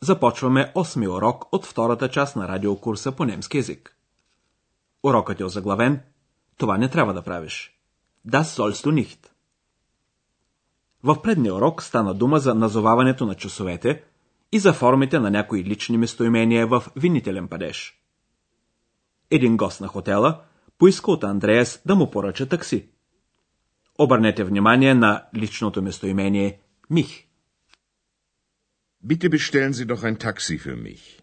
започваме осми урок от втората част на радиокурса по немски язик. Урокът е озаглавен Това не трябва да правиш. Das sollst du nicht. В предния урок стана дума за назоваването на часовете и за формите на някои лични местоимения в винителен падеж. Един гост на хотела поиска от Андреас да му поръча такси. Обърнете внимание на личното местоимение Мих. Bitte bestellen Sie doch ein Taxi für mich.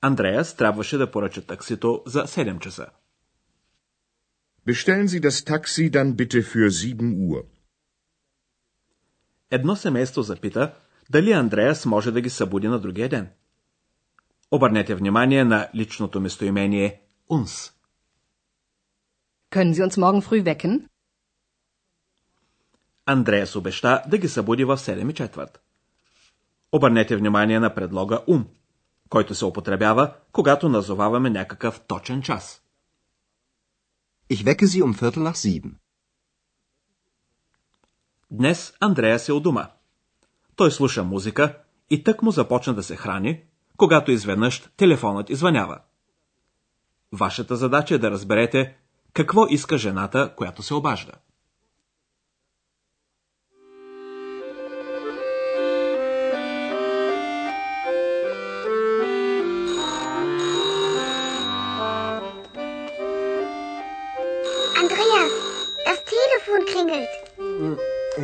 Андреас трябваше да поръча таксито за 7 часа. Bestellen Sie das Taxi dann bitte für 7 Uhr. Едно семейство запита дали Андреас може да ги събуди на другия ден. Обърнете внимание на личното местоимение uns. Können Sie uns morgen früh wecken? Андреас обеща да ги събуди в 7 и четвърт. Обърнете внимание на предлога ум, който се употребява, когато назоваваме някакъв точен час. Ich wecke Sie um Viertel nach sieben. Днес Андреас е у дома. Той слуша музика и тък му започна да се храни, когато изведнъж телефонът извънява. Вашата задача е да разберете какво иска жената, която се обажда.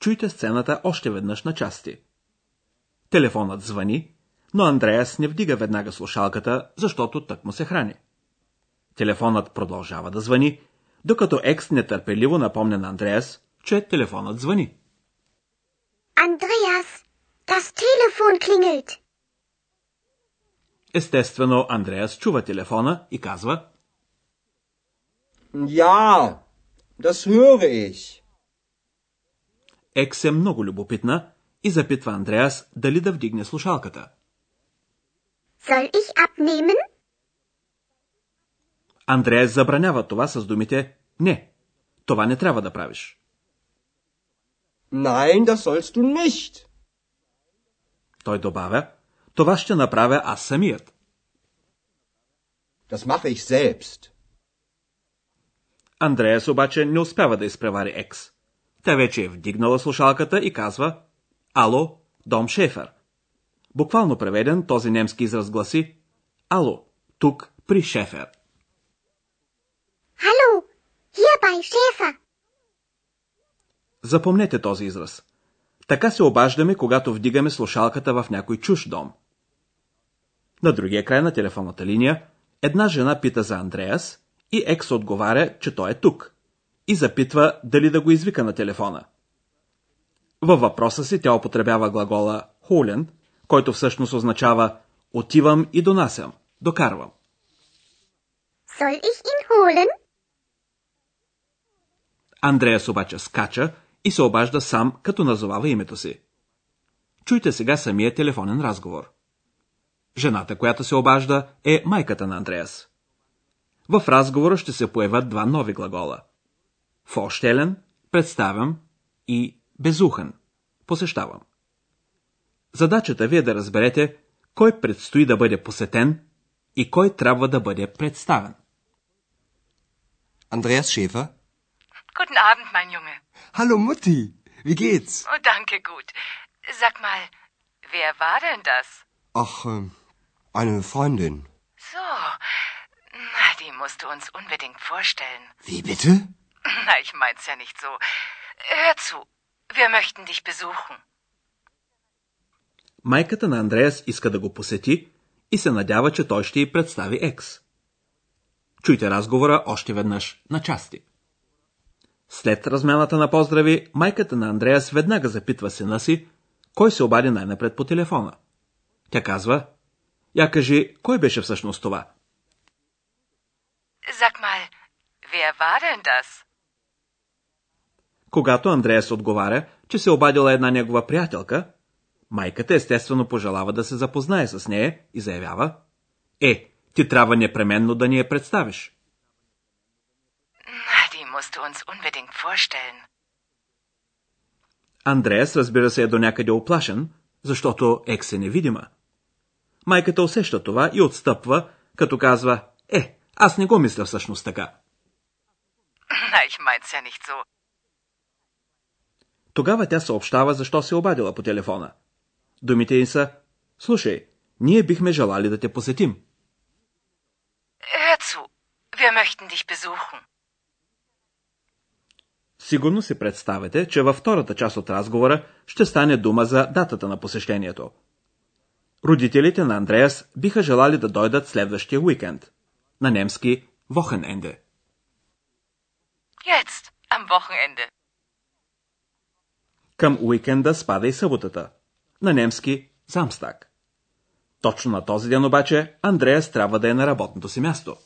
Чуйте сцената още веднъж на части. Телефонът звъни, но Андреас не вдига веднага слушалката, защото тък му се храни. Телефонът продължава да звъни, докато екс нетърпеливо напомня на Андреас, че телефонът звъни. Andreas, das Telefon klingelt. Естествено, Андреас чува телефона и казва Ja, das höre ich. Екс е много любопитна и запитва Андреас дали да вдигне слушалката. Soll ich abnehmen? Андреас забранява това с думите «Не, това не трябва да правиш». Nein, das sollst du nicht. Той добавя «Това ще направя аз самият». Das mache ich selbst. Андреас обаче не успява да изпревари Екс. Тя вече е вдигнала слушалката и казва «Ало, дом Шефер». Буквално преведен този немски израз гласи «Ало, тук при Шефер». Hallo, hier bei Schäfer. Запомнете този израз. Така се обаждаме, когато вдигаме слушалката в някой чуж дом. На другия край на телефонната линия една жена пита за Андреас и екс отговаря, че той е тук и запитва дали да го извика на телефона. Във въпроса си тя употребява глагола «хулен», който всъщност означава «отивам и донасям, докарвам». Soll ich ihn holen? Андреас обаче скача и се обажда сам, като назовава името си. Чуйте сега самия телефонен разговор. Жената, която се обажда, е майката на Андреас. В разговора ще се появят два нови глагола. Форщелен, представям и безухен, посещавам. Задачата ви е да разберете кой предстои да бъде посетен и кой трябва да бъде представен. Andreas Schäfer. Guten Abend, mein Junge. Hallo Mutti. Wie geht's? Oh, danke, gut. Sag mal, wer war denn das? Ach, ähm, eine Freundin. So, die musst du uns unbedingt vorstellen. Wie bitte? Na, ich mein's ja nicht so. Hör zu, wir möchten dich besuchen. Майката на Андреас иска да го посети и се надява, че той ще й представи екс. Чуйте разговора още веднъж на части. След размяната на поздрави, майката на Андреас веднага запитва сина си, кой се обади най-напред по телефона. Тя казва, я кажи, кой беше всъщност това? Sag mal, wer war denn das? Когато Андреас отговаря, че се обадила една негова приятелка, майката естествено пожелава да се запознае с нея и заявява Е, ти трябва непременно да ни я представиш. Vorstellen. Андреас разбира се е до някъде оплашен, защото екс е невидима. Майката усеща това и отстъпва, като казва Е, аз не го мисля всъщност така. Ich mein's ja nicht so. Тогава тя съобщава защо се обадила по телефона. Думите й са Слушай, ние бихме желали да те посетим. Zu, wir möchten dich besuchen. Сигурно си представете, че във втората част от разговора ще стане дума за датата на посещението. Родителите на Андреас биха желали да дойдат следващия уикенд. На немски Wochenende. Jetzt, am Wochenende. Към уикенда спада и съботата. На немски Самстаг. Точно на този ден обаче Андреас трябва да е на работното си място.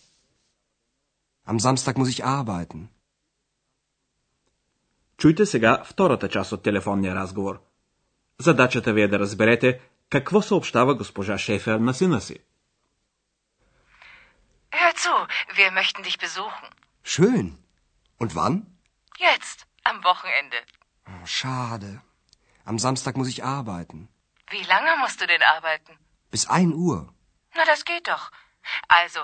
Am Samstag muss ich arbeiten. Чуйте сега втората част от телефонния разговор. Задачата ви е да разберете какво съобщава госпожа Шефер на сина си. Hör zu, wir möchten dich besuchen. Schön. Und wann? Jetzt, am Wochenende. Oh, schade. Am Samstag muss ich arbeiten. Wie lange musst du denn arbeiten? Bis 1 Uhr. Na, das geht doch. Also,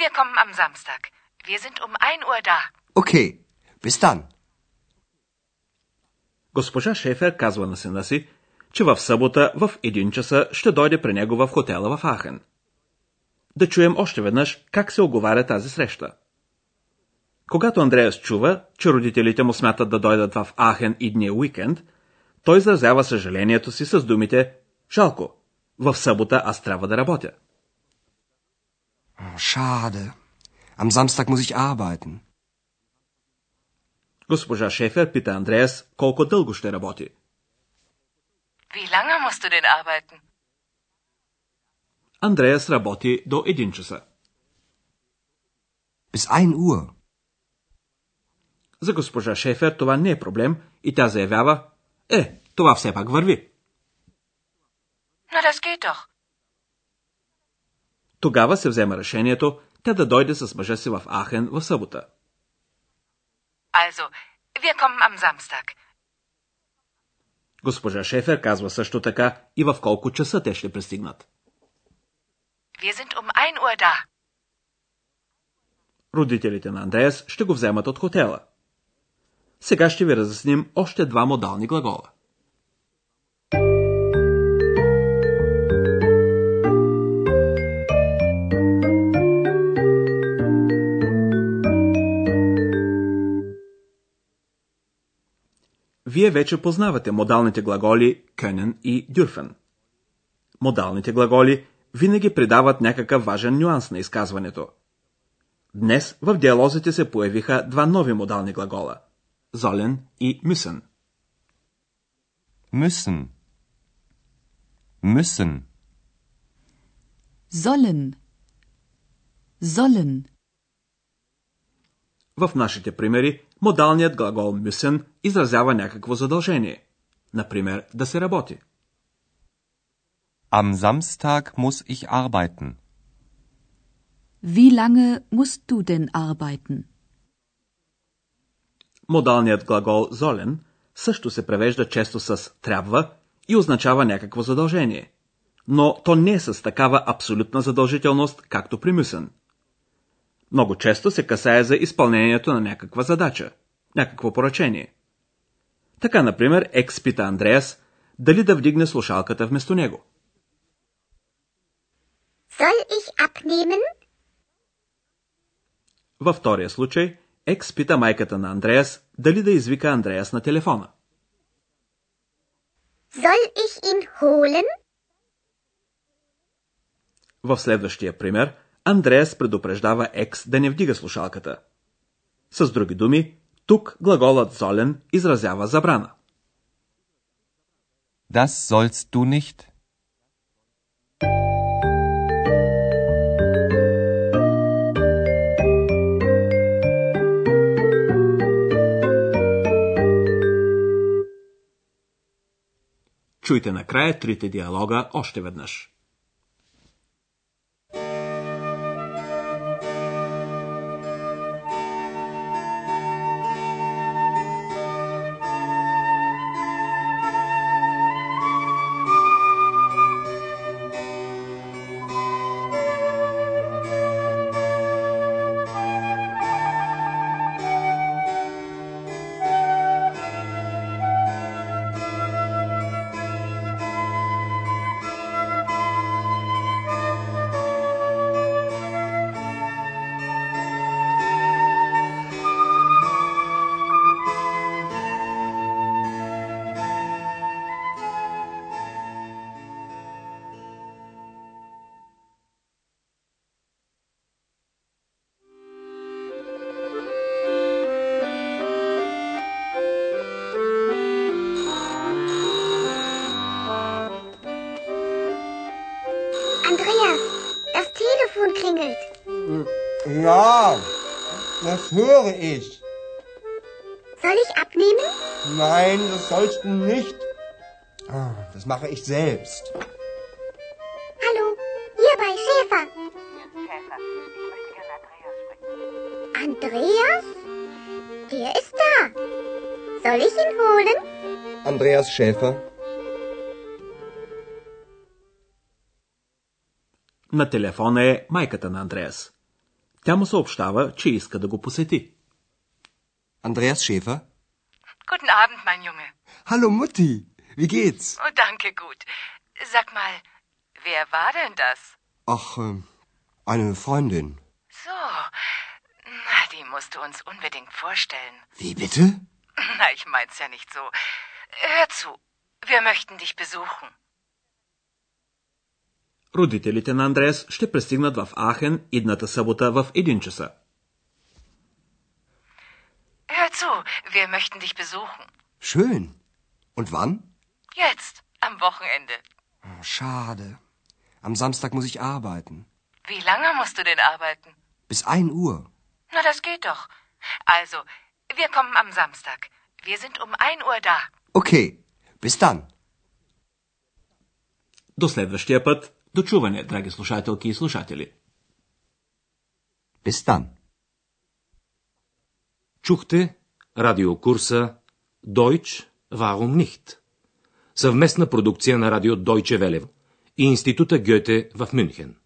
wir kommen am Samstag. Wir sind um 1 Uhr da. Okay. Bis dann. Госпожа Шефер казва на сина си, че в събота в един часа ще дойде при него в хотела в Ахен. Да чуем още веднъж как се оговаря тази среща. Когато Андреас чува, че родителите му смятат да дойдат в Ахен и дния уикенд, той изразява съжалението си с думите «Жалко, в събота аз трябва да работя». Schade. Am Samstag muss ich arbeiten. Госпожа Шефер пита Андреас колко дълго ще работи. Wie lange musst du denn arbeiten? Андреас работи до 1 часа. Bis 1 Uhr. За госпожа Шефер това не е проблем и тя заявява Е, това все пак върви. Тогава се взема решението тя да дойде с мъжа си в Ахен в събота. Also, wir kommen am Samstag. Госпожа Шефер казва също така и в колко часа те ще пристигнат. Wir sind um 1 Uhr da. Родителите на Андреас ще го вземат от хотела. Сега ще ви разясним още два модални глагола. Вие вече познавате модалните глаголи können и dürfen. Модалните глаголи винаги придават някакъв важен нюанс на изказването. Днес в диалозите се появиха два нови модални глагола – sollen и müssen. Müssen. Müssen. Sollen. Sollen. В нашите примери модалният глагол müssen изразява някакво задължение. Например, да се работи. Am Samstag muss ich arbeiten. Wie lange musst du denn arbeiten? Модалният глагол sollen също се превежда често с трябва и означава някакво задължение. Но то не е с такава абсолютна задължителност, както при müssen. Много често се касае за изпълнението на някаква задача, някакво поръчение. Така, например, екс пита Андреас дали да вдигне слушалката вместо него. Soll ich abnehmen? Във втория случай, Екс пита майката на Андреас дали да извика Андреас на телефона. Soll ich ihn holen? В следващия пример, Андреас предупреждава Екс да не вдига слушалката. С други думи, тук глаголът золен изразява забрана. Das sollst du nicht. Чуйте накрая трите диалога още веднъж. das höre ich. Soll ich abnehmen? Nein, das sollst du nicht. Ah, Das mache ich selbst. Hallo, hier bei Schäfer. Andreas? Der ist da. Soll ich ihn holen? Andreas Schäfer. На телефона е майката на Андреас. Тя му съобщава, че иска да го посети. Andreas Schäfer. Guten Abend, mein Junge. Hallo Mutti. Wie geht's? Oh, danke, gut. Sag mal, wer war denn das? Ach, ähm, eine Freundin. So, na, die musst du uns unbedingt vorstellen. Wie bitte? Na, ich mein's ja nicht so. Hör zu, wir möchten dich besuchen. Родителите на Андреас ще пристигнат в Ахен идната събота в 1 часа. Hör zu, wir möchten dich besuchen. Schön. Und wann? Jetzt, am Wochenende. Oh, schade. Am Samstag muss ich arbeiten. Wie lange musst du denn arbeiten? Bis 1 Uhr. Na, das geht doch. Also, wir kommen am Samstag. Wir sind um 1 Uhr da. Okay. Bis dann. До следващия път, До чуване, драги слушателки и слушатели. Bis dann. Чухте радиокурса Deutsch Warum nicht? Съвместна продукция на радио Deutsche Welle и Института Гьоте в Мюнхен.